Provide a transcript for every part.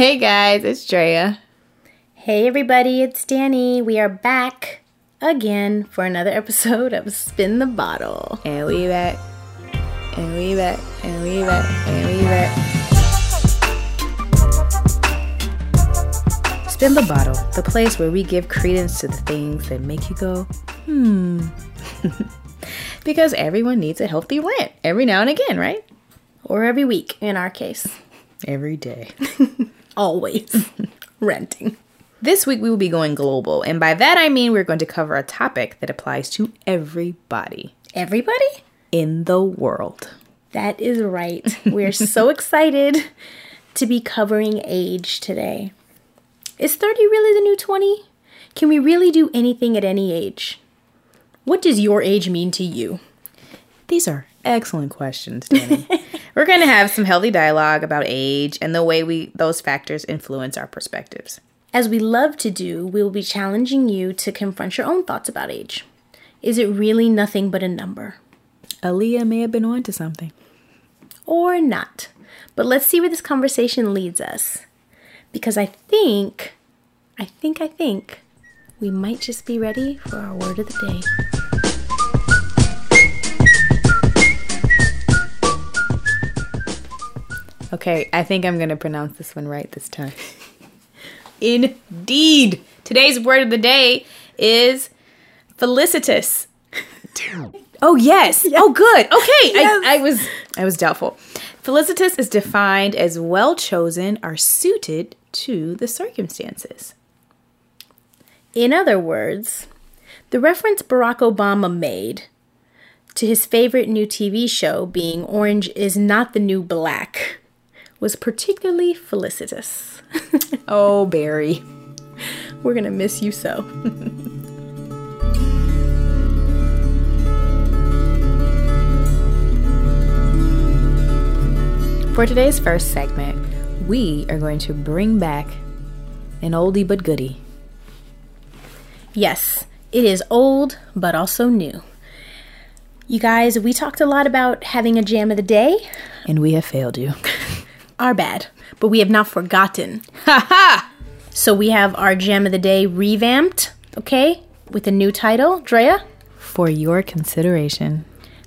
Hey guys, it's Drea. Hey everybody, it's Danny. We are back again for another episode of Spin the Bottle. And we back. And we back. And we back. And we back. Spin the Bottle, the place where we give credence to the things that make you go, hmm. because everyone needs a healthy rant every now and again, right? Or every week in our case. Every day. Always renting. This week we will be going global, and by that I mean we're going to cover a topic that applies to everybody Everybody? in the world. That is right. We're so excited to be covering age today. Is 30 really the new 20? Can we really do anything at any age? What does your age mean to you? These are excellent questions, Danny. We're going to have some healthy dialogue about age and the way we those factors influence our perspectives. As we love to do, we will be challenging you to confront your own thoughts about age. Is it really nothing but a number? Aaliyah may have been on to something. Or not? But let's see where this conversation leads us. Because I think, I think, I think we might just be ready for our word of the day. Okay, I think I'm going to pronounce this one right this time. Indeed. Today's word of the day is felicitous. Oh yes. Oh good. Okay. Yes. I, I was I was doubtful. Felicitous is defined as well chosen or suited to the circumstances. In other words, the reference Barack Obama made to his favorite new TV show being Orange is Not the New Black was particularly felicitous. Oh, Barry. We're gonna miss you so. For today's first segment, we are going to bring back an oldie but goodie. Yes, it is old, but also new. You guys, we talked a lot about having a jam of the day. And we have failed you. Our bad, but we have not forgotten. Ha ha! So we have our jam of the day revamped, okay, with a new title. Drea, For your consideration.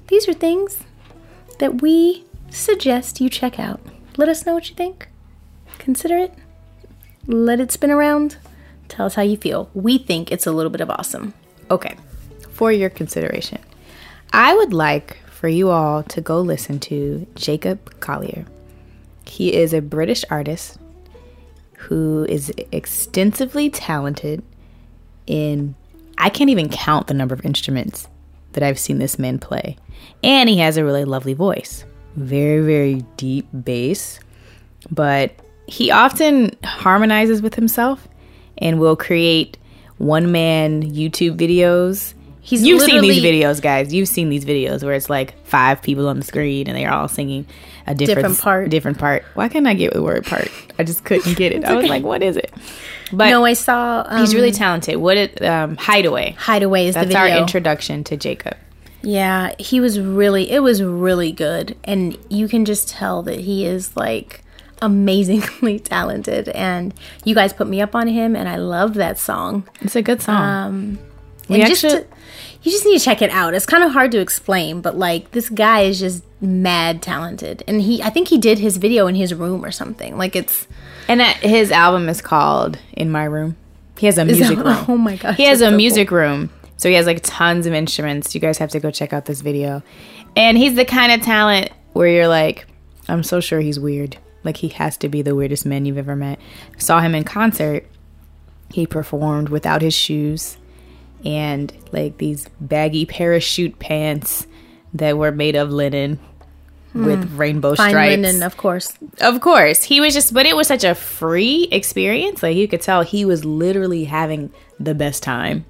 these are things that we suggest you check out. Let us know what you think. Consider it. Let it spin around. Tell us how you feel. We think it's a little bit of awesome. Okay, for your consideration. I would like for you all to go listen to Jacob Collier. He is a British artist who is extensively talented in, I can't even count the number of instruments that I've seen this man play. And he has a really lovely voice. Very, very deep bass. But he often harmonizes with himself and will create one man YouTube videos. He's You've seen these videos, guys. You've seen these videos where it's like five people on the screen and they're all singing a different, Different part. Different part. Why can't I get the word part? I just couldn't get it. I was like, what is it? But no, I saw um, he's really talented. What it um, Hideaway. Hideaway is That's the our introduction to Jacob. Yeah, he was really, it was really good. And you can just tell that he is like amazingly talented. And you guys put me up on him, and I love that song. It's a good song. Um, We and just actually- to, you just need to check it out. It's kind of hard to explain, but like this guy is just mad talented. And he, I think he did his video in his room or something. Like it's, and that, his album is called In My Room. He has a music that- oh room. oh my gosh, He has a so music room. So he has like tons of instruments. You guys have to go check out this video. And he's the kind of talent where you're like, I'm so sure he's weird. Like he has to be the weirdest man you've ever met. Saw him in concert. He performed without his shoes and like these baggy parachute pants that were made of linen with hmm. rainbow fine stripes. linen, of course. Of course, he was just, but it was such a free experience. Like you could tell he was literally having the best time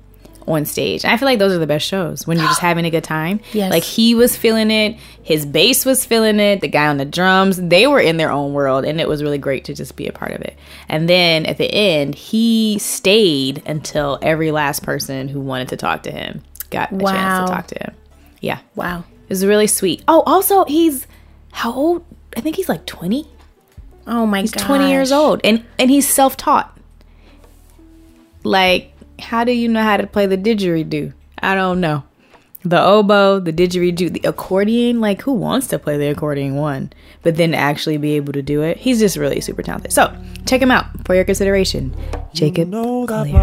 on stage. I feel like those are the best shows when you're just having a good time. Yes. Like he was feeling it, his bass was feeling it, the guy on the drums, they were in their own world, and it was really great to just be a part of it. And then at the end, he stayed until every last person who wanted to talk to him got a chance to talk to him. Yeah. Wow. It was really sweet. Oh, also, he's how old? I think he's like 20. Oh my god. He's god. 20 years old and and he's self-taught. Like how do you know how to play the didgeridoo? I don't know. The oboe, the didgeridoo, the accordion, like who wants to play the accordion one, but then actually be able to do it? He's just really super talented. So, check him out for your consideration. Jacob know that Collier.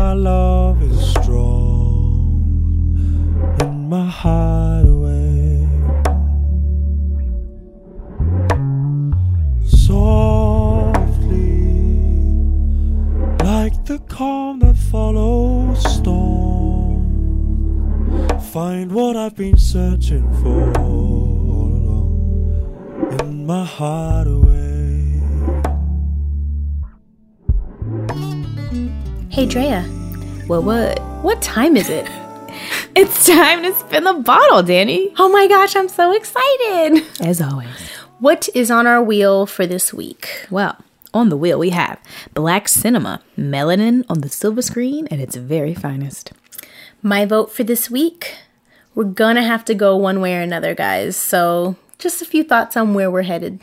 Softly, like the calm that follows storm, find what I've been searching for all along in my hideaway. Hey Drea, What what? what time is it? It's time to spin the bottle, Danny. Oh my gosh, I'm so excited. As always. What is on our wheel for this week? Well, on the wheel we have Black Cinema, melanin on the silver screen at its very finest. My vote for this week, we're gonna have to go one way or another, guys. So, just a few thoughts on where we're headed.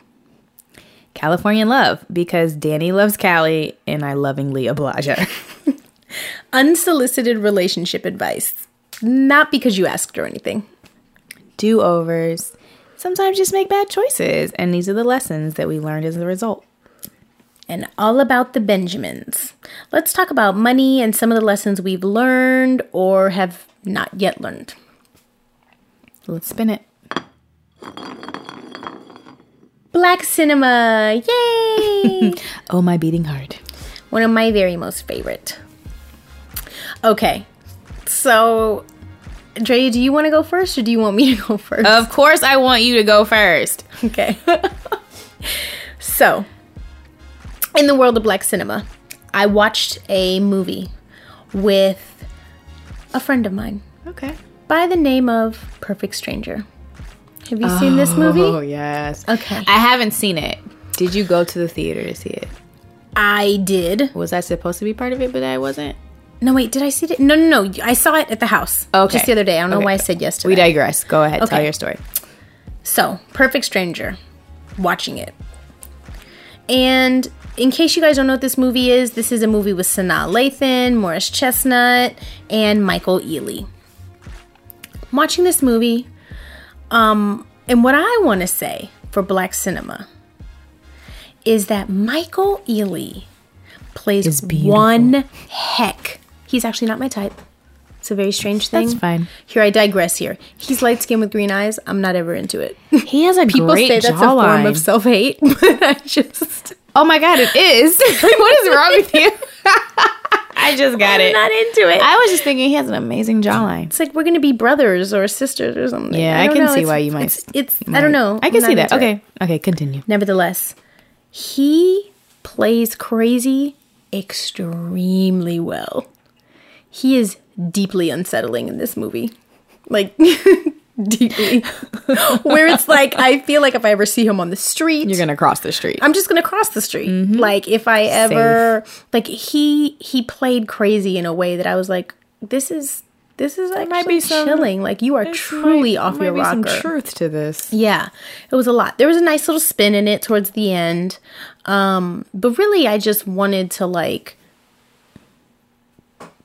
Californian Love, because Danny loves Cali and I lovingly oblige her. Unsolicited relationship advice. Not because you asked or anything. Do overs. Sometimes just make bad choices, and these are the lessons that we learned as a result. And all about the Benjamins. Let's talk about money and some of the lessons we've learned or have not yet learned. Let's spin it. Black cinema! Yay! Oh, my beating heart. One of my very most favorite. Okay, so Dre, do you want to go first or do you want me to go first? Of course, I want you to go first. Okay. so, in the world of black cinema, I watched a movie with a friend of mine Okay. by the name of Perfect Stranger. Have you seen this movie? Oh, yes. Okay. I haven't seen it. Did you go to the theater to see it? I did. Was I supposed to be part of it, but I wasn't? No, wait, did I see it? No, no, no. I saw it at the house. Okay. Just the other day. I don't know why I said yes to We that. digress. Go ahead. Tell your story. So, Perfect Stranger, watching it. And in case you guys don't know what this movie is, this is a movie with Sanaa Lathan, Morris Chestnut, and Michael Ealy. I'm watching this movie, um, and what I want to say for black cinema is that Michael Ealy plays one heck. He's actually not my type. It's a very strange thing. That's fine. Here, I digress here. He's light skinned with green eyes. I'm not ever into it. He has a People great say that's a form of self hate, but I just oh my god, it is. what is wrong with you? I just got I'm it. not into it. I was just thinking he has an amazing jawline. it's like we're gonna be brothers or sisters or something. Yeah, I don't can know. see It's- why you might- It's, it's I don't know. I can see that. into it. Okay. Okay, continue. Nevertheless, he plays crazy extremely well. He is deeply unsettling in this movie. Like deeply. Where it's like I feel like if I ever see him on the street, You're gonna cross the street. I'm just gonna cross the street. Mm-hmm. Like if I ever like he he played crazy in a way that I was like, this is this is actually might be some- chilling. Like you are truly Might- off your be some rocker. truth to this. Yeah, it was a lot. There was a nice little spin in it towards the end, um, but really, I just wanted to like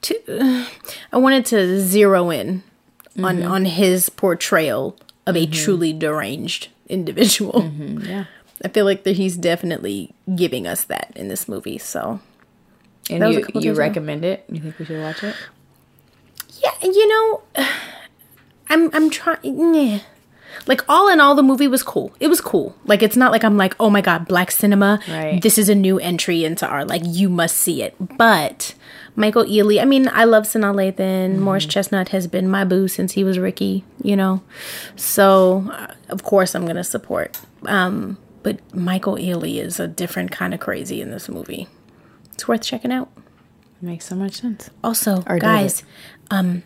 to uh, I wanted to zero in on mm-hmm. on his portrayal of a mm-hmm. truly deranged individual. Mm-hmm, yeah. I feel like that he's definitely giving us that in this movie. So And That was a you, you ago. recommend it? You think we should watch it? yeah, you know, I'm I'm trying. Like all in all, the movie was cool. It was cool. Like it's not like I'm like, oh my god, black cinema. Right. This is a new entry into our like you must see it. But Michael Ealy, I mean, I love Sanaa Lathan. Morris Chestnut has been my boo since he was Ricky. You know, so uh, of course I'm gonna support. Um, but Michael Ealy is a different kind of crazy in this movie. It's worth checking out. Makes so much sense. Also, Or guys, um,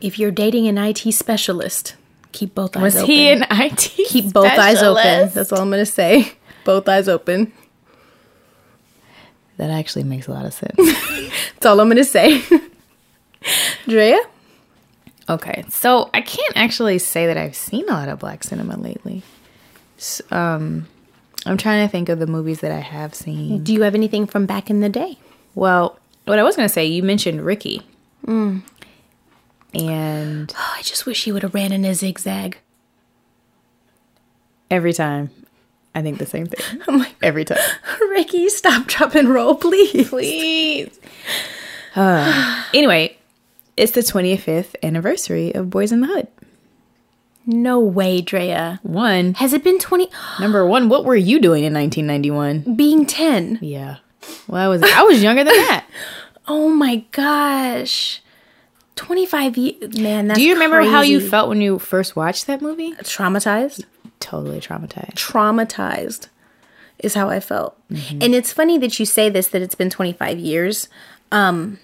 if you're dating an IT specialist, keep both eyes Was open. he an IT? keep both eyes open. That's all I'm gonna say. Both eyes open. That actually makes a lot of sense. That's all I'm gonna say. Drea, okay, so I can't actually say that I've seen a lot of black cinema lately. S- um, I'm trying to think of the movies that I have seen. Do you have anything from back in the day? Well, what I was going to say, you mentioned Ricky. And Oh, I just wish he would have ran in a zigzag. every time, I think the same thing. I'm like, Every time. Ricky, stop, drop, and roll, please. Please. Uh, anyway, it's the 25th anniversary of Boyz n the Hood. No way, Drea. One, Has it been 20? number one, what were you doing in 1991? Being 10. Yeah. Well, I was I was younger than that. Oh my gosh. 25 years. Man, that's Do you remember how you felt when you first watched that movie? Traumatized? Totally traumatized. Traumatized is how I felt. And it's funny that you say this, that it's been 25 years. Um,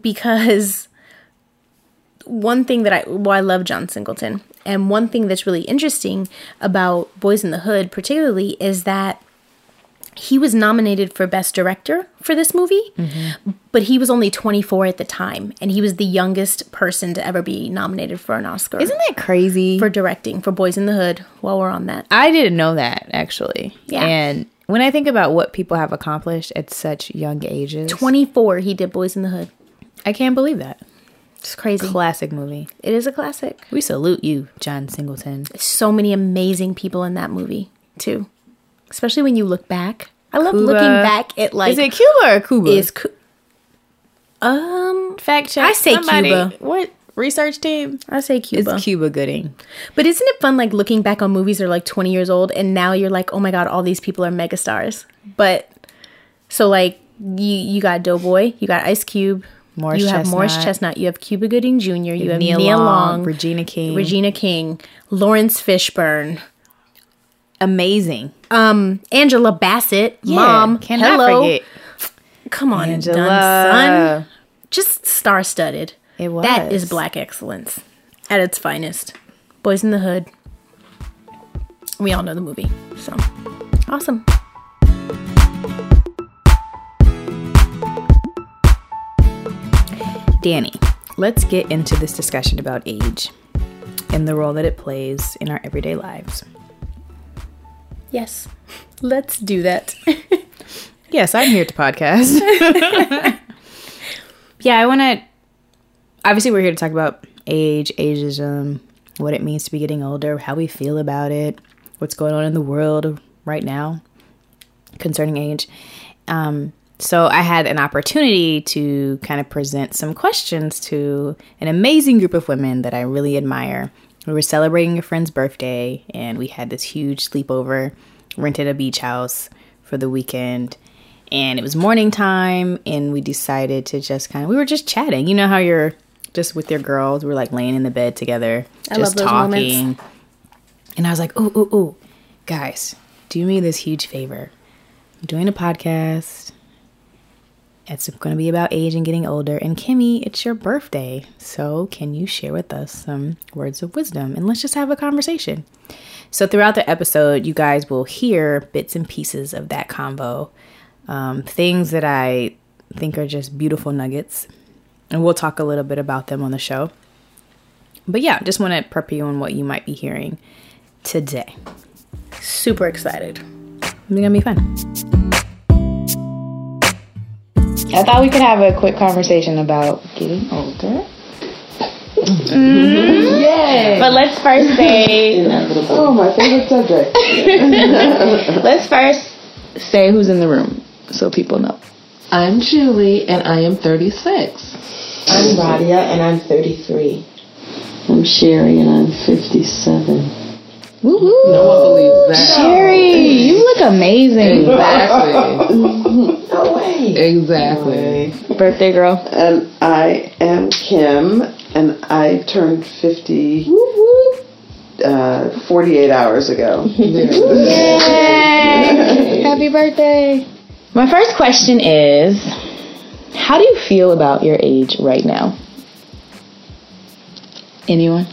because one thing that I, well, I love John Singleton. And one thing that's really interesting about Boyz n the Hood, particularly, is that he was nominated for Best Director for this movie, but he was only 24 at the time. And he was the youngest person to ever be nominated for an Oscar Isn't that crazy? for directing for Boyz n the Hood while we're on that. I didn't know that actually. Yeah. And when I think about what people have accomplished at such young ages, 24, he did Boyz n the Hood. I can't believe that. It's crazy. Classic movie. It is a classic. We salute you, John Singleton. So many amazing people in that movie, too. Especially when you look back. I love Cuba. looking back at like Is it Cuba or Cuba? is Cu- um fact check. I say somebody. Cuba. What research team? I say Cuba. It's Cuba Gooding. But isn't it fun like looking back on movies that are like 20 years old and now you're like, "Oh my god, all these people are megastars." But so like you you got Doughboy, you got Ice Cube, Morris you have Morris Chestnut. Chestnut, you have Cuba Gooding Jr., you have Nia, Long, Long, Regina King. Regina King, Laurence Fishburne, Amazing. Um, Angela Bassett, Mom, Cannot hello, forget come on, Angela. Angela. son, just star-studded. It was. is black excellence at its finest. Boyz n the Hood. We all know the movie, so awesome. Danny, let's get into this discussion about age and the role that it plays in our everyday lives. Yes, let's do that. Yes, I'm here to podcast. yeah, I want to. Obviously, we're here to talk about age, ageism, what it means to be getting older, how we feel about it, what's going on in the world right now concerning age. Um, so, I had an opportunity to kind of present some questions to an amazing group of women that I really admire. We were celebrating a friend's birthday, and we had this huge sleepover, rented a beach house for the weekend and it was morning time and we decided to just kind of we were just chatting. You know how you're just with your girls we're like laying in the bed together I just talking moments. and i was like ooh ooh ooh guys do me this huge favor. I'm doing a podcast it's going to be about age and getting older and kimmy it's your birthday so can you share with us some words of wisdom and let's just have a conversation so throughout the episode you guys will hear bits and pieces of that convo um, things that I think are just beautiful nuggets. And we'll talk a little bit about them on the show. But yeah, just want to prep you on what you might be hearing today. Super excited. It's gonna be fun. I thought we could have a quick conversation about getting older. Mm-hmm. Yay! But let's first say, Oh, my favorite subject. let's first say who's in the room so people know. I'm Julie, and I am 36. I'm Radia and I'm 33. I'm Sherry and I'm 57. Woo No one believes that. Sherry, you look amazing. Exactly. No way. Exactly. Birthday girl. And I am Kim and I turned 50 uh, 48 hours ago. Yay! Happy birthday. My first question is How do you feel about your age right now? Anyone?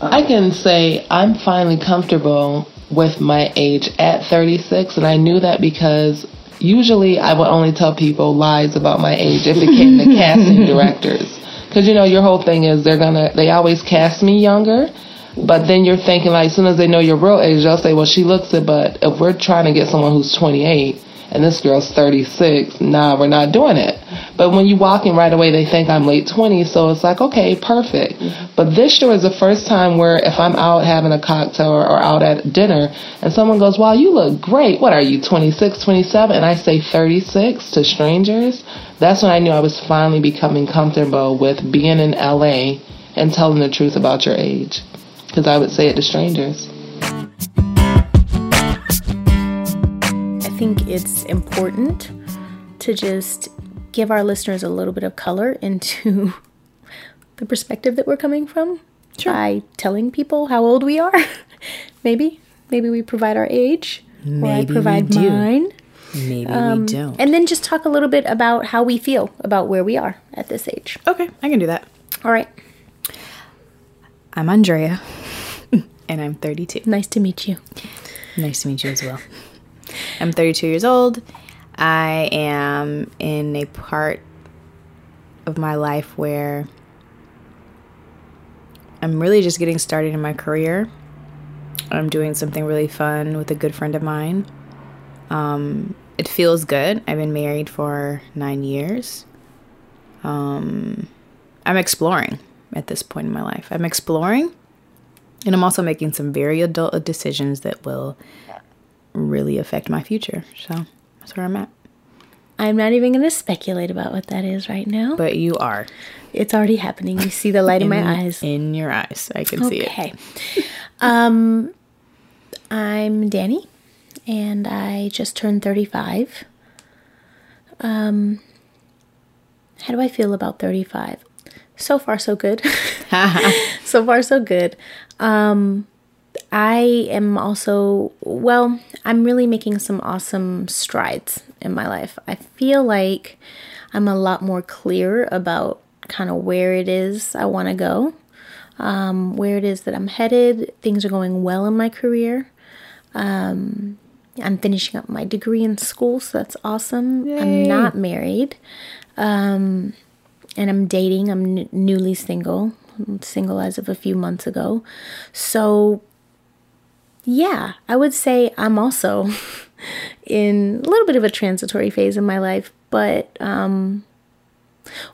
I can say I'm finally comfortable with my age at 36, and I knew that because usually I would only tell people lies about my age if it came to casting directors. Because you know your whole thing is they're gonna they always cast me younger, but then you're thinking like as soon as they know your real age, they'll say, well she looks it, but if we're trying to get someone who's 28 and this girl's 36, nah, we're not doing it. But when you walk in right away, they think I'm late 20s, so it's like, okay, perfect. Mm-hmm. But this year is the first time where if I'm out having a cocktail or, or out at dinner and someone goes, wow, you look great. What are you, 26, 27? And I say 36 to strangers. That's when I knew I was finally becoming comfortable with being in LA and telling the truth about your age. Because I would say it to strangers. I think it's important to just give our listeners a little bit of color into the perspective that we're coming from by telling people how old we are. maybe, maybe we provide our age, or I Maybe we provide mine, Maybe Um, we don't. and then just talk a little bit about how we feel about where we are at this age. okay, I can do that. All right, I'm Andrea, and I'm 32. nice to meet you. Nice to meet you as well. I'm 32 years old. I am in a part of my life where I'm really just getting started in my career. I'm doing something really fun with a good friend of mine. Um, it feels good. I've been married for nine years. Um, I'm exploring at this point in my life. I'm exploring, and I'm also making some very adult decisions that will really affect my future. So that's where I'm at. I'm not even going to speculate about what that is right now. But you are It's already happening. You see the light in, my eyes. In your eyes, I can see it. Okay. um, I'm Danny, and I just turned 35. Um, how do I feel about 35? So far, so good. so far, so good. Um, I am also, well, I'm really making some awesome strides in my life. I feel like I'm a lot more clear about kind of where it is I want to go, um, where it is that I'm headed. Things are going well in my career. Um, I'm finishing up my degree in school, so that's awesome. I'm not married. Um, and I'm dating. I'm n- newly single, I'm single as of a few months ago. So, yeah, I would say I'm also in a little bit of a transitory phase in my life. But um,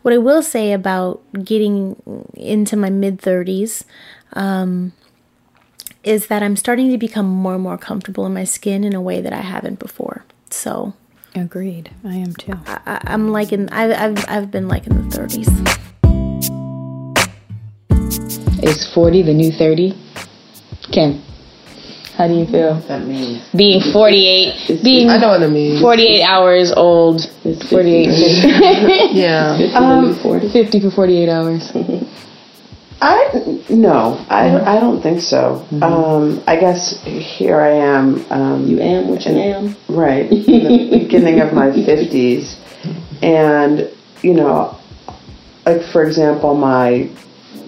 what I will say about getting into my mid 30s um, is that I'm starting to become more and more comfortable in my skin in a way that I haven't before. So, Agreed. I am too. I, I'm liking. I've, I've I've been liking the 30s. Is 40 the new 30? Kim, how do you feel? That means Being 48, being I know what it means. 48 hours old, 48, Yeah. um, 50 for 48 hours. I no, I I don't think so. Um, I guess here I am. Um, You am what you am. right in the beginning of my fifties, and you know, like for example, my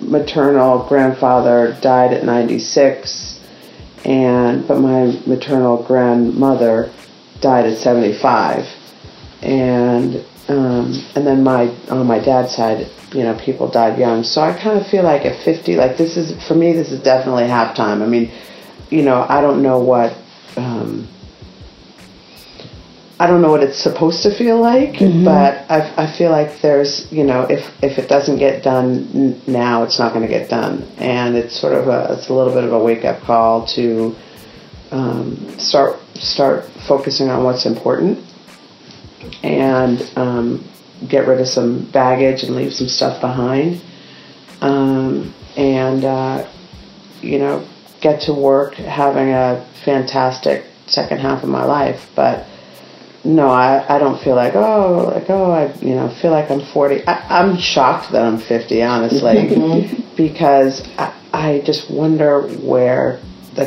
maternal grandfather died at ninety six, and but my maternal grandmother died at seventy five, and um, and then my on my dad's side, you know, people died young. So I kind of feel like at fifty, like this is for me, this is definitely halftime. I mean, you know, I don't know what. Um, I don't know what it's supposed to feel like, but I, I feel like there's, you know, if if it doesn't get done n- now, it's not going to get done, and it's sort of a it's a little bit of a wake up call to um, start start focusing on what's important and um, get rid of some baggage and leave some stuff behind, um, and uh, you know, get to work having a fantastic second half of my life, but no, I, I don't feel like oh like oh I you know feel like I'm 40. I, I'm shocked that I'm 50 honestly because I, I just wonder where the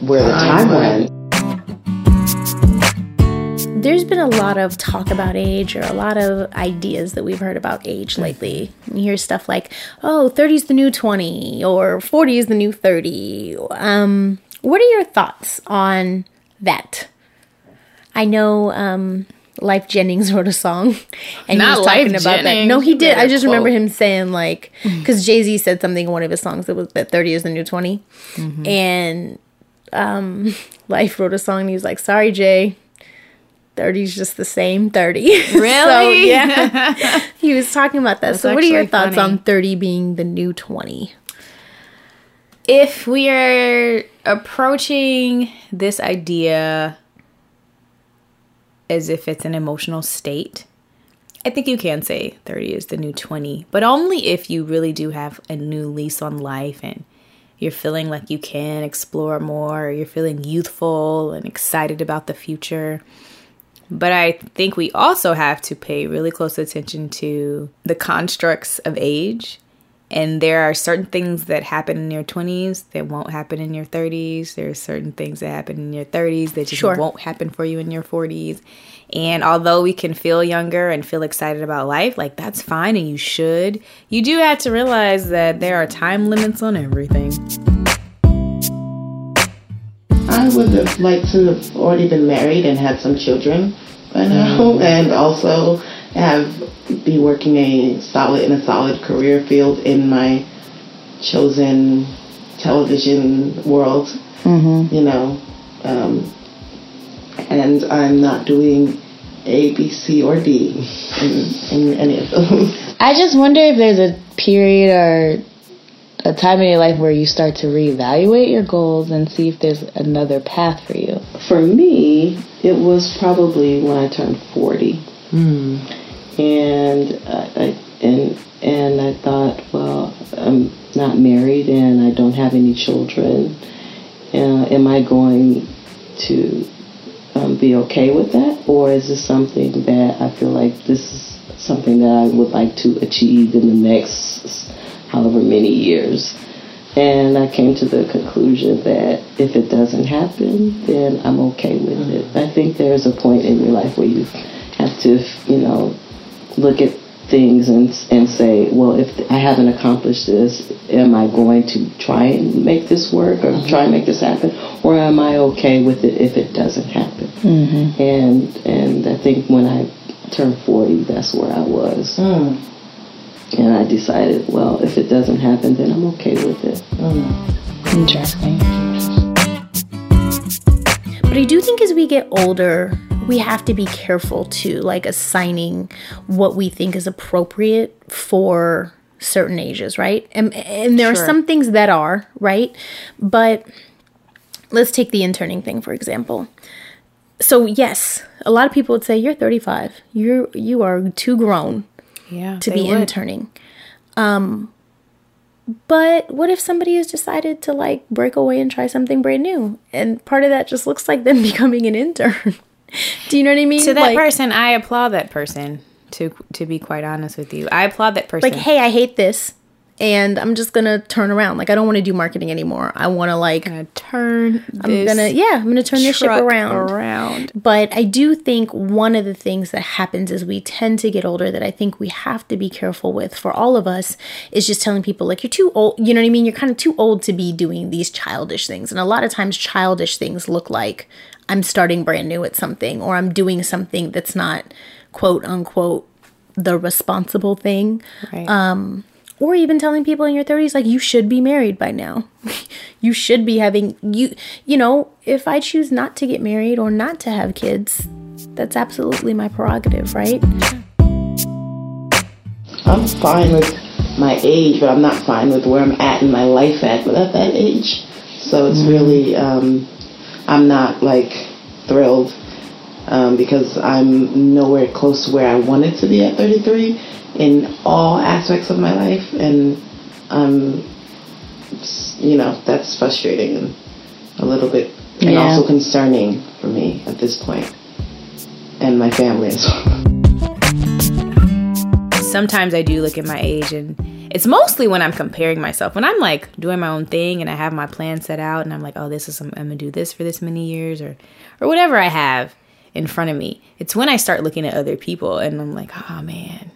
where the time went. There's been a lot of talk about age or a lot of ideas that we've heard about age lately. You hear stuff like, oh, 30 is the new 20 or 40 is the new 30. Um, what are your thoughts on that? I know um, Lyfe Jennings wrote a song and Not he was talking Lyfe about that. No, he did. I just remember him saying like, because Jay Z said something in one of his songs that was that 30 is the new 20. And um, Lyfe wrote a song and he was like, "Sorry, Jay." 30's just the same 30. so, Really? yeah. he was talking about that. so, what are your thoughts funny. on 30 being the new 20? if we are approaching this idea as if it's an emotional state, I think you can say 30 is the new 20, but only if you really do have a new lease on life and you're feeling like you can explore more, or you're feeling youthful and excited about the future. But I think we also have to pay really close attention to the constructs of age. And there are certain things that happen in your 20s that won't happen in your 30s. There are certain things that happen in your 30s that just Sure. won't happen for you in your 40s. And although we can feel younger and feel excited about life, like that's fine and you should, you do have to realize that there are time limits on everything. I would have liked to have already been married and had some children by now, mm-hmm. and also have be working a solid in a solid career field in my chosen television world. You know, um, and I'm not doing A, B, C, or D in, in any of those. I just wonder if there's a period or a time in your life where you start to reevaluate your goals and see if there's another path for you. For me, it was probably when I turned 40. And I, I and and I thought, well, I'm not married and I don't have any children. Uh, am I going to um, be okay with that, or is this something that I feel like this is something that I would like to achieve in the next however many years? And I came to the conclusion that if it doesn't happen, then I'm okay with it. I think there's a point in your life where you have to, you know, look at things and and say, well, if I haven't accomplished this, am I going to try and make this work or try and make this happen, or am I okay with it if it doesn't happen? Mm-hmm. And and I think when I turned 40, that's where I was. And I decided, well, if it doesn't happen, then I'm okay with it. Interesting. But I do think as we get older, we have to be careful too, like assigning what we think is appropriate for certain ages, right? And and there are some things that are, right? But let's take the interning thing for example. So yes, a lot of people would say you're 35. You're you are too grown Yeah. to be would. interning. Um, but what if somebody has decided to like break away and try something brand new, and part of that just looks like them becoming an intern? Do you know what I mean? To that like, person, I applaud that person. To to be quite honest with you, I applaud that person. like, hey, I hate this, and I'm just gonna turn around. Like, I don't want to do marketing anymore. I want to like, turn. I'm gonna yeah, I'm gonna turn this ship around. around. But I do think one of the things that happens as we tend to get older that I think we have to be careful with for all of us is just telling people, like, you're too old. You know what I mean? You're kind of too old to be doing these childish things. And a lot of times, childish things look like I'm starting brand new at something or I'm doing something that's not quote unquote the responsible thing Right. or even telling people in your 30s like you should be married by now you should be having you you know if i choose not to get married or not to have kids that's absolutely my prerogative right I'm fine with my age, but I'm not fine with where I'm at in my life at at that age. So it's really, um, I'm not like thrilled um, because I'm nowhere close to where I wanted to be at 33 in all aspects of my life, and um, s- you know that's frustrating and a little bit, and Yeah. also concerning for me at this point, and my family as well. sometimes I do look at my age and it's mostly when I'm comparing myself. When I'm like doing my own thing and I have my plan set out and I'm like, oh, this is I'm gonna do this for this many years or or whatever I have in front of me. It's when I start looking at other people and I'm like, oh man,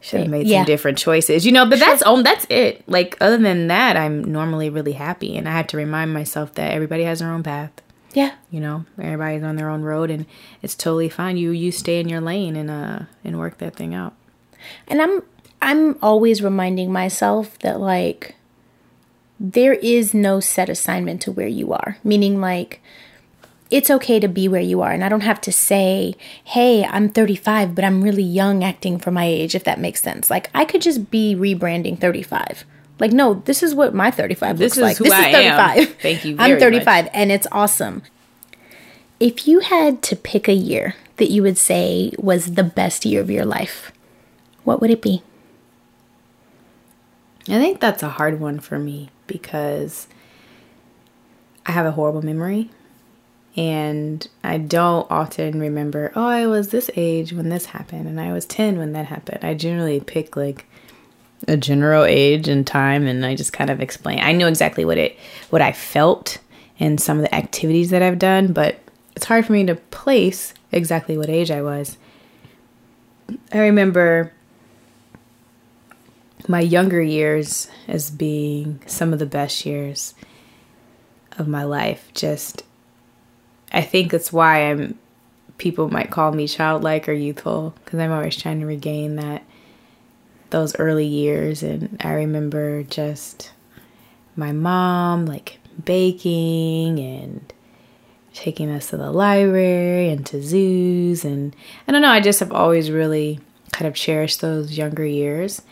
should have made Yeah. some different choices, you know. But that's on that's it. Like other than that, I'm normally really happy, and I have to remind myself that everybody has their own path. yeah You know, everybody's on their own road, and it's totally fine. You you stay in your lane and uh and work that thing out. and i'm i'm always reminding myself that like there is no set assignment to where you are, meaning like it's okay to be where you are. And I don't have to say, hey, I'm 35, but I'm really young acting for my age, if that makes sense. Like, I could just be rebranding 35. Like, no, this is what my 35 This looks is like. who this I is am. 35. Thank you I'm very 35, and it's awesome. If you had to pick a year that you would say was the best year of your life, what would it be? I think that's a hard one for me because I have a horrible memory and I don't often remember, oh, I was this age when this happened and I was 10 when that happened. I generally pick like a general age and time and I just kind of explain. I know exactly what it what I felt and some of the activities that I've done, but it's hard for me to place exactly what age I was. I remember my younger years as being some of the best years of my life. Just, I think that's why I'm, people might call me childlike or youthful because I'm always trying to regain that, those early years. And I remember just my mom like baking and taking us to the library and to zoos. And I don't know, I just have always really kind of cherished those younger years.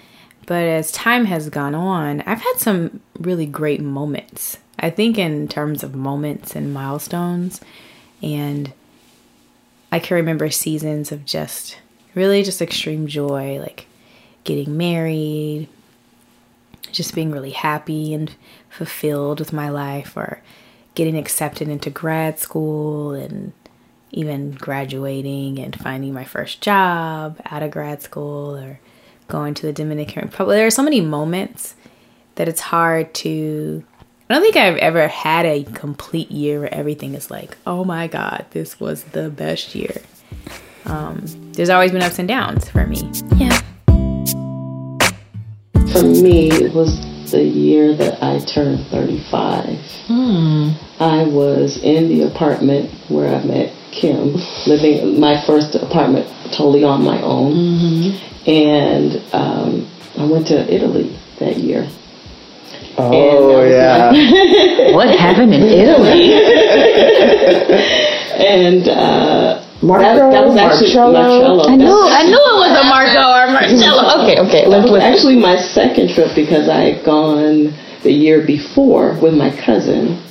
But as time has gone on, I've had some really great moments. I think, in terms of moments and milestones. And I can remember seasons of just really just extreme joy, like getting married, just being really happy and fulfilled with my life, or getting accepted into grad school and even graduating and finding my first job out of grad school or going to the Dominican Republic. There are so many moments that it's hard to. I don't think I've ever had a complete year where everything is like, oh my God, this was the best year. Um, there's always been ups and downs for me. Yeah. For me, it was the year that I turned 35. I was in the apartment where I met Kim, living my first apartment totally on my own. And um, I went to Italy that year. Oh, And that was yeah. what happened in Italy? And uh, Marco, that, that was actually Marcello. Marcello. I knew, I knew it was a Marco or Marcello. Okay, okay, That was actually my second trip because I had gone the year before with my cousin.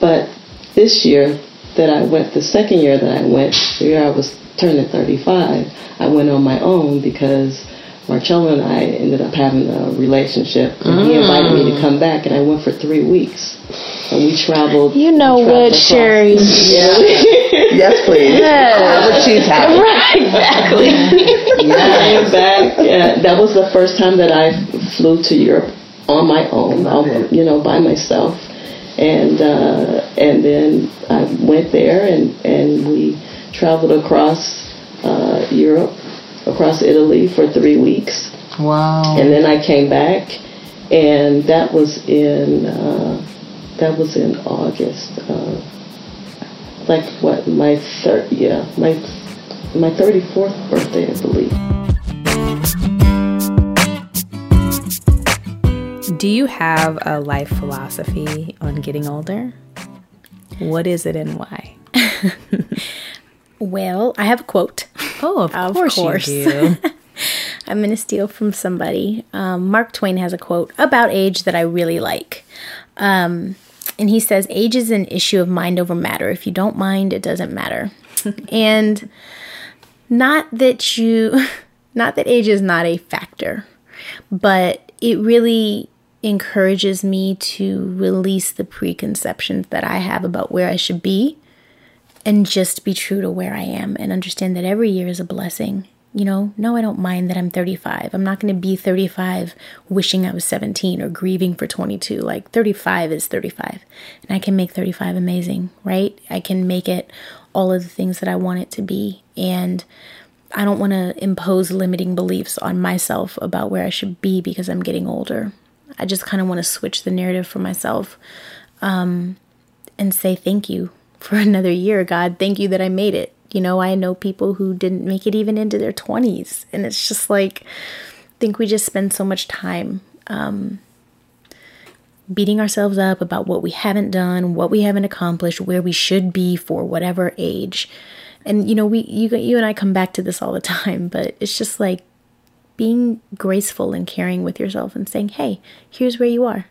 But this year that I went, the second year that I went, the year I was turning 35, I went on my own because Marcello and I ended up having a relationship. And he invited me to come back, and I went for three weeks. And we traveled. You know we traveled what, across- Sherry? yes, please. Yes. what she's having. Right, exactly. I came back. Uh, that was the first time that I flew to Europe on my own, all- you know, by myself. And uh, and then I went there, and and we traveled across uh, Europe, across Italy for three weeks, wow. and then I came back, and that was in uh, that was in August. Uh, like what my third yeah my my 34th birthday I believe. Do you have a life philosophy on getting older? What is it and why? Well, I have a quote. Oh, of, Of course, course. you do. I'm going to steal from somebody. Um, Mark Twain has a quote about age that I really like. Um, and he says, Age is an issue of mind over matter. If you don't mind, it doesn't matter. and not that you, not that age is not a factor, but it really encourages me to release the preconceptions that I have about where I should be and just be true to where I am and understand that every year is a blessing. You know, no, I don't mind that I'm 35. I'm not going to be 35 wishing I was 17 or grieving for 22. Like 35 is 35. And I can make 35 amazing, right? I can make it all of the things that I want it to be. And I don't want to impose limiting beliefs on myself about where I should be because I'm getting older. I just kind of want to switch the narrative for myself um, and say thank you for another year, God. Thank you that I made it. You know, I know people who didn't make it even into their 20s. And it's just like, I think we just spend so much time um, beating ourselves up about what we haven't done, what we haven't accomplished, where we should be for whatever age. And you know, we you you and I come back to this all the time, but it's just like being graceful and caring with yourself and saying, "Hey, here's where you are."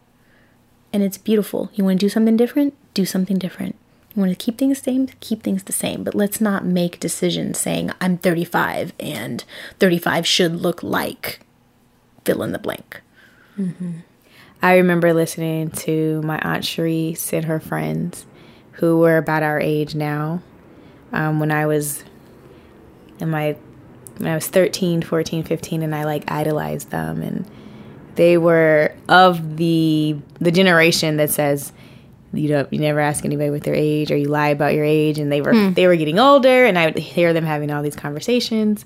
And it's beautiful. You want to do something different? Do something different. You want to keep things the same? Keep things the same. But let's not make decisions saying, I'm 35 and 35 should look like fill in the blank. I remember listening to my aunt Cherise and her friends, who were about our age now, um, when I was in my when I was 13, 14, 15, and I like idolized them, and they were of the the generation that says you don't you never ask anybody what their age or you lie about your age, and they were they were getting older, and I would hear them having all these conversations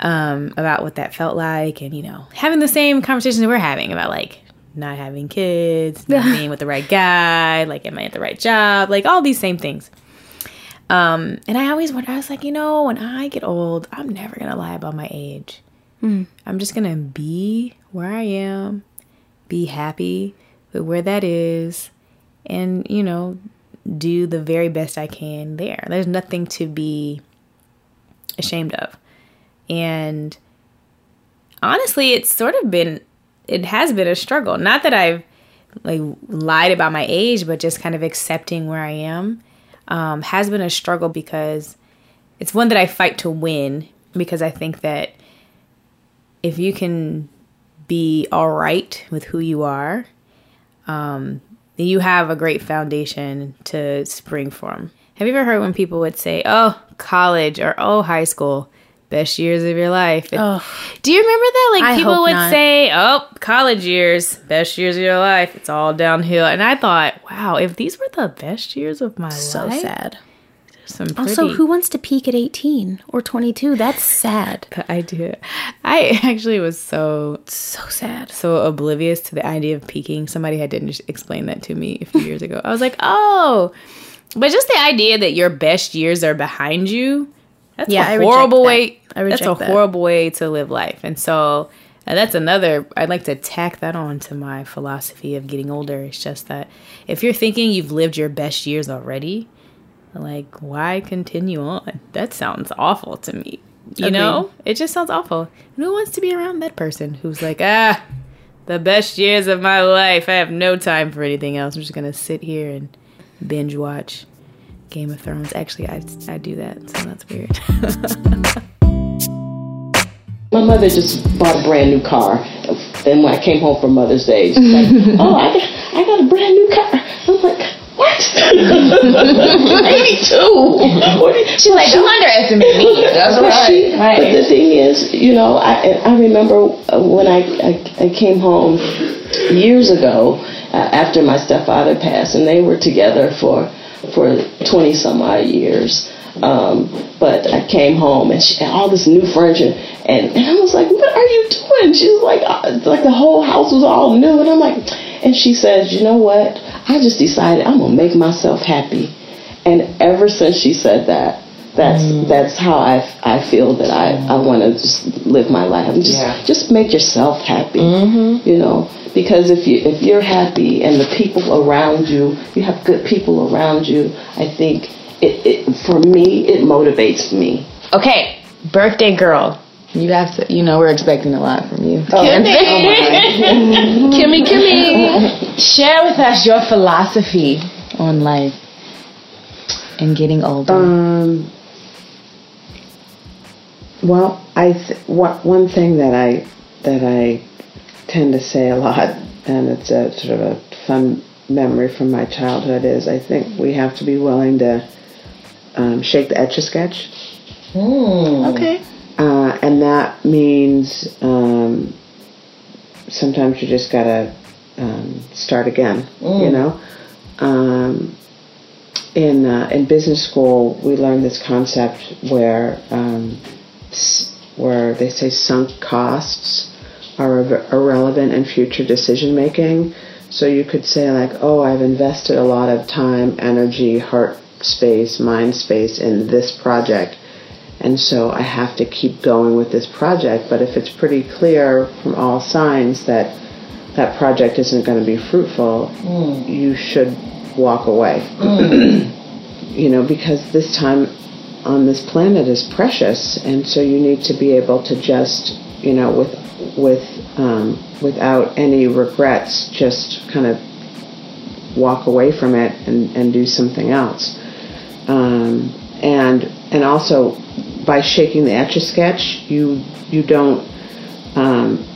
um, about what that felt like, and you know, having the same conversations that we're having about like not having kids, not being with the right guy, like am I at the right job, like all these same things. Um, and I always wonder, I was like, you know, when I get old, I'm never gonna lie about my age. I'm just gonna be where I am, be happy with where that is, and you know, do the very best I can there. There's nothing to be ashamed of. And honestly, it's sort of been it has been a struggle. Not that I've like lied about my age, but just kind of accepting where I am um, has been a struggle because it's one that I fight to win because I think that if you can be all right with who you are, um, then you have a great foundation to spring from. Have you ever heard when people would say, "Oh, college" or "Oh, high school"? Best years of your life. Do you remember that? Like I people would not. say, "Oh, college years, best years of your life. It's all downhill." And I thought, wow, if these were the best years of my So life, so sad. Pretty, Also, who wants to peak at 18 or 22? That's sad. I do. I actually was so So sad. so oblivious to the idea of peaking. Somebody had to just explain that to me a few years ago. I was like, oh, but just the idea that your best years are behind you. That's Yeah, a horrible way. I that's a that. horrible way to live life. And so and that's another. I'd like to tack that on to my philosophy of getting older. It's just that if you're thinking you've lived your best years already, like why continue on? That sounds awful to me. You know, it just sounds awful. And who wants to be around that person who's like, ah, the best years of my life. I have no time for anything else. I'm just gonna sit here and binge watch Game of Thrones. Actually, I I do that, so that's weird. My mother just bought a brand new car, and when I came home for Mother's Day, she's like, "Oh, I got, I got a brand new car." I'm like, "What? Eighty-two? She's like, Don't underestimate me. That's but, she, right. but the thing is, you know, I I remember uh, when I I, I came home years ago uh, after my stepfather passed, and they were together for for twenty some odd years. Um, but I came home and she had all this new furniture, and, and I was like, "What are you doing?" She's like, uh, "Like the whole house was all new," and I'm like, and she says, "You know what? I just decided I'm gonna make myself happy." And ever since she said that, that's that's how I, I feel that I, I want to just live my life. Just Yeah. just make yourself happy, mm-hmm. you know. Because if you if you're happy and the people around you, you have good people around you. I think it, it for me it motivates me. Okay, birthday girl. You have to, you know, we're expecting a lot from you. Oh, Kimmy, Kimmy, share with us your philosophy on life and getting older. Um, well, I th- one one thing that I that I tend to say a lot, and it's a sort of a fun memory from my childhood, is I think we have to be willing to um, shake the etch a sketch. okay. Uh, and that means um, sometimes you just gotta um, start again. You know, um, in uh, in business school we learned this concept where um, where they say sunk costs are irrelevant in future decision making. So you could say like, oh, I've invested a lot of time, energy, heart space, mind space in this project and so I have to keep going with this project. But if it's pretty clear from all signs that that project isn't going to be fruitful, you should walk away. you know, because this time on this planet is precious, and so you need to be able to just, you know, with with um, without any regrets, just kind of walk away from it and, and do something else. Um, and and also by shaking the etch a sketch, you you don't um,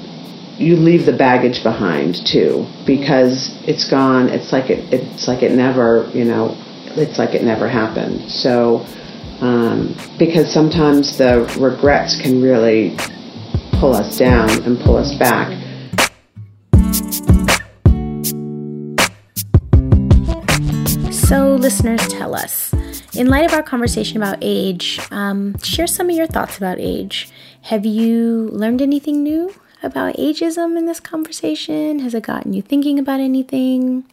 you leave the baggage behind too because it's gone. It's like it it's like it never you know it's like it never happened. So um, because sometimes the regrets can really pull us down and pull us back. So, listeners, tell us. In light of our conversation about age, um, share some of your thoughts about age. Have you learned anything new about ageism in this conversation? Has it gotten you thinking about anything?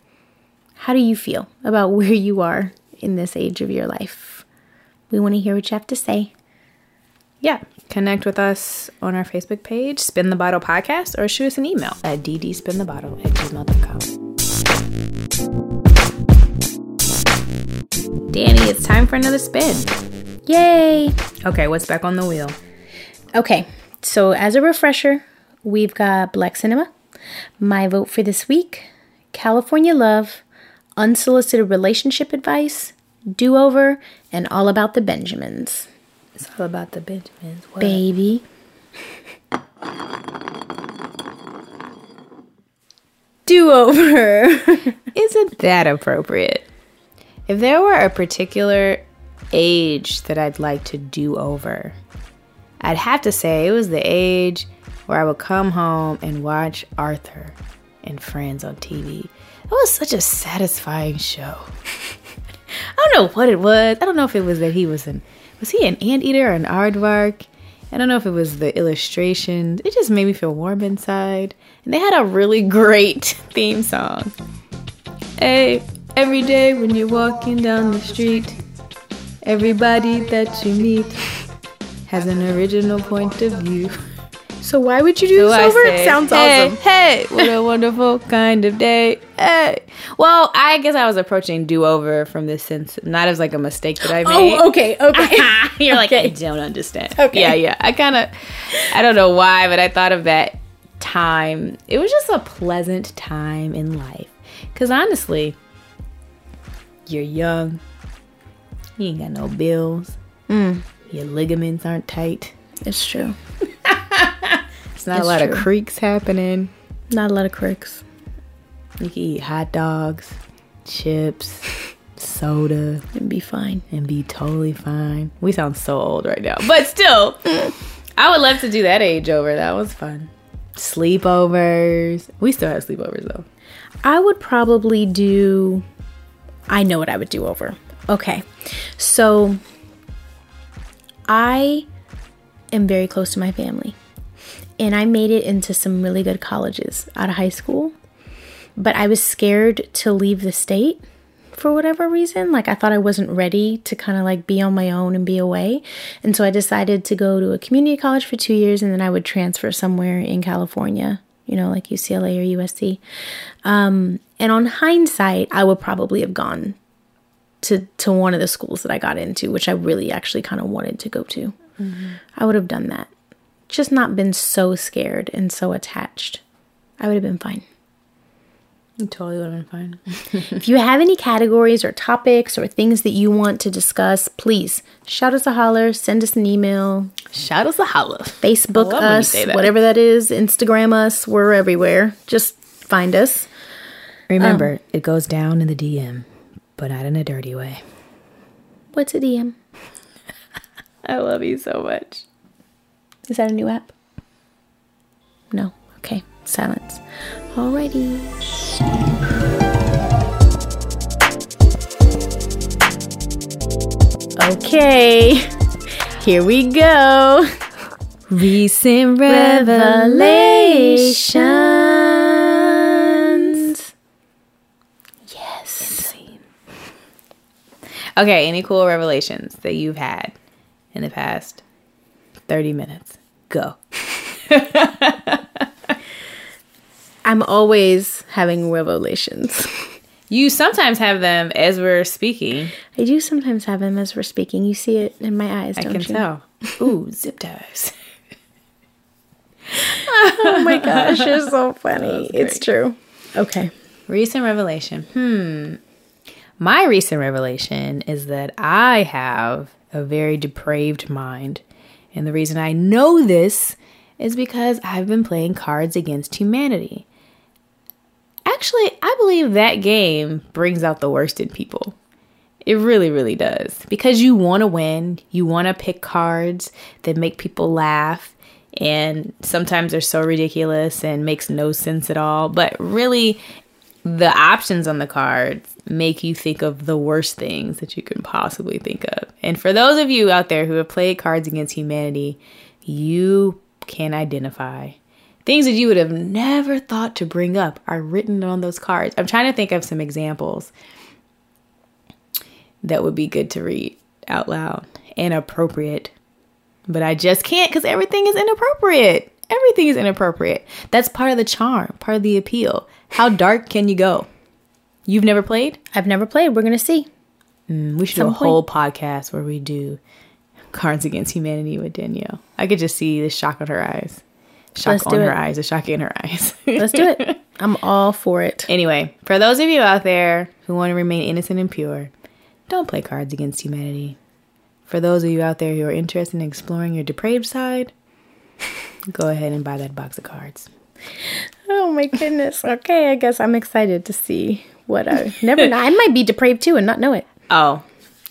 How do you feel about where you are in this age of your life? We want to hear what you have to say. Yeah. Connect with us on our Facebook page, Spin the Bottle Podcast, or shoot us an email at ddspinthebottle at gmail.com. Danny, it's time for another spin. Yay! Okay, what's back on the wheel? Okay, so as a refresher, we've got Black Cinema, My Vote for This Week, California Love, Unsolicited Relationship Advice, Do Over, and All About the Benjamins. It's all about the Benjamins. What? Baby. Do over. Isn't that appropriate? If there were a particular age that I'd like to do over, I'd have to say it was the age where I would come home and watch Arthur and Friends on TV. It was such a satisfying show. I don't know what it was. I don't know if it was that he was an was he an anteater or an aardvark? I don't know if it was the illustrations. It just made me feel warm inside. And they had a really great theme song. Hey, every day when you're walking down the street, everybody that you meet has an original point of view. So why would you do So this over? say, it sounds hey, awesome. Hey, what a wonderful kind of day. Hey. Well, I guess I was approaching do over from this sense, not as like a mistake that I oh, made. Oh, okay, okay. You're like, I don't understand. Okay. Yeah, yeah. I kind of, I don't know why, but I thought of that time. It was just a pleasant time in life. Because honestly, you're young, you ain't got no bills, Mm. your ligaments aren't tight, It's true. it's not It's a lot true. of creaks happening. Not a lot of cricks. You can eat hot dogs, chips, soda, It'd be fine. and be totally fine. We sound so old right now, but still, I would love to do that age over. That was fun. Sleepovers. We still have sleepovers though. I would probably do. I know what I would do over. Okay. So I am very close to my family. And I made it into some really good colleges out of high school. But I was scared to leave the state for whatever reason. Like I thought I wasn't ready to kind of like be on my own and be away. And so I decided to go to a community college for two years and then I would transfer somewhere in California, you know, like UCLA or USC. Um, and on hindsight, I would probably have gone to to one of the schools that I got into, which I really actually kind of wanted to go to. Mm-hmm. I would have done that. Just not been so scared and so attached. I would have been fine. You totally would have been fine. If you have any categories or topics or things that you want to discuss, please shout us a holler, send us an email, Shout us a holla. Facebook I love when you us, that. whatever that is, Instagram us. We're everywhere. Just find us. Remember, um, it goes down in the DM, but not in a dirty way. What's a DM? I love you so much. Is that a new app? No. Okay. Silence. Alrighty. Okay. Here we go. Recent Revelations. Yes. Okay, any cool revelations that you've had in the past 30 minutes? Go. I'm always having revelations. You sometimes have them as we're speaking. I do sometimes have them as we're speaking. You see it in my eyes, I can you? tell. Ooh, zip ties. Oh my gosh, you're so funny. It's true. Okay. Recent revelation. Hmm. My recent revelation is that I have a very depraved mind. And the reason I know this is because I've been playing Cards Against Humanity. Actually, I believe that game brings out the worst in people. It really, really does. Because you want to win, you want to pick cards that make people laugh, and sometimes they're so ridiculous and makes no sense at all. But really, the options on the cards make you think of the worst things that you can possibly think of. And for those of you out there who have played Cards Against Humanity, you can identify things that you would have never thought to bring up are written on those cards. I'm trying to think of some examples that would be good to read out loud and appropriate. But I just can't because everything is inappropriate. Everything is inappropriate. That's part of the charm, part of the appeal. How dark can you go? You've never played? I've never played. We're going to see. Mm, we should Some do a point. whole podcast where we do Cards Against Humanity with Danielle. I could just see the shock on her eyes. Shock Let's on her it. eyes, the shock in her eyes. Let's do it. I'm all for it. Anyway, for those of you out there who want to remain innocent and pure, don't play Cards Against Humanity. For those of you out there who are interested in exploring your depraved side, go ahead and buy that box of cards. Oh my goodness. Okay, I guess I'm excited to see what I never know. I might be depraved too and not know it. Oh,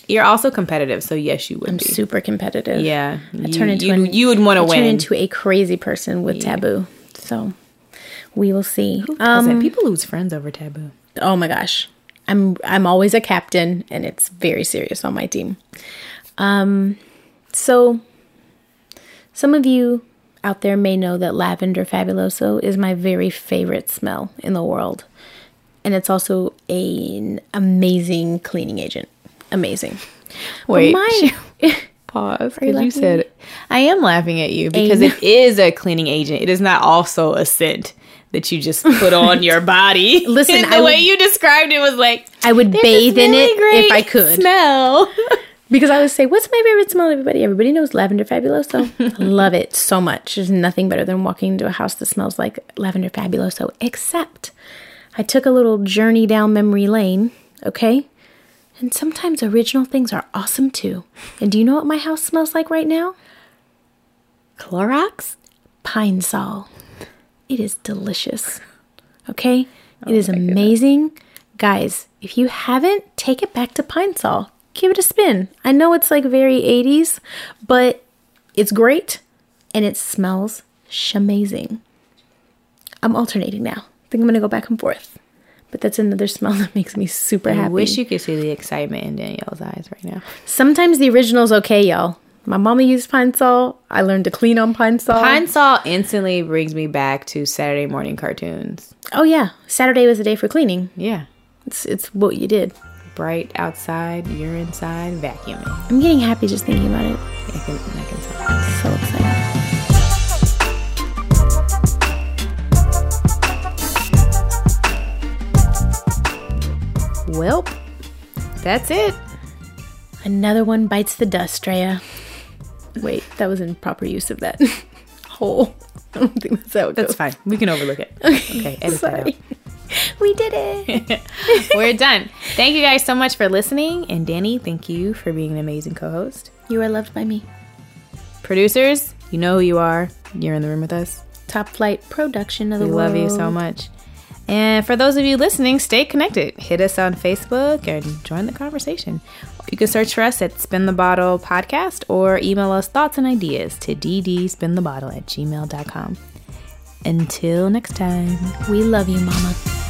you're also competitive, so yes, you would I'm be. super competitive. yeah, I you, turn into you, an- you would want to I turn into a crazy person with taboo. So we will see. Um, people lose friends over taboo. oh my gosh. I'm I'm always a captain and it's very serious on my team. Um so some of you out there may know that lavender fabuloso is my very favorite smell in the world. And it's also an amazing cleaning agent. Amazing. Wait, pause. you Because you said I am laughing at you because A- it is a cleaning agent. It is not also a scent that you just put on your body. Listen, the I way would- you described it was like I would bathe in really it if I could. Smell. Because I would say, what's my favorite smell, everybody? Everybody knows lavender fabuloso. Love it so much. There's nothing better than walking into a house that smells like lavender fabuloso, except I took a little journey down memory lane, okay? And sometimes original things are awesome too. And do you know what my house smells like right now? Clorox. Pine Sol. It is delicious. Okay? it oh is amazing. Guys, if you haven't, take it back to Pine Sol. Give it a spin. I know it's like very 80s, but it's great and it smells shamazing. I'm alternating now. I think I'm gonna go back and forth. But that's another smell that makes me super I happy. I wish you could see the excitement in Danielle's eyes right now. Sometimes the original's okay, y'all. My mama used Pine Sol. I learned to clean on Pine Sol. Pine Sol instantly brings me back to Saturday morning cartoons. Oh yeah, Saturday was the day for cleaning. Yeah. It's it's what you did. Bright outside, you're inside, vacuuming. I'm getting happy just thinking about it. I can, I can tell. So excited. Welp, that's it. Another one bites the dust, Drea. Wait, that was in proper use of that hole. I don't think that's how it That's goes. fine. We can overlook it. Okay, edit that out. We did it. We're done. Thank you guys so much for listening. And Danny, thank you for being an amazing co host. You are loved by me. Producers, you know who you are. You're in the room with us. Top flight production of the We world. We love you so much. And for those of you listening, stay connected. Hit us on Facebook and join the conversation. You can search for us at Spin the Bottle Podcast or email us thoughts and ideas to ddspinthebottle at gmail.com. Until next time. We love you, Mama.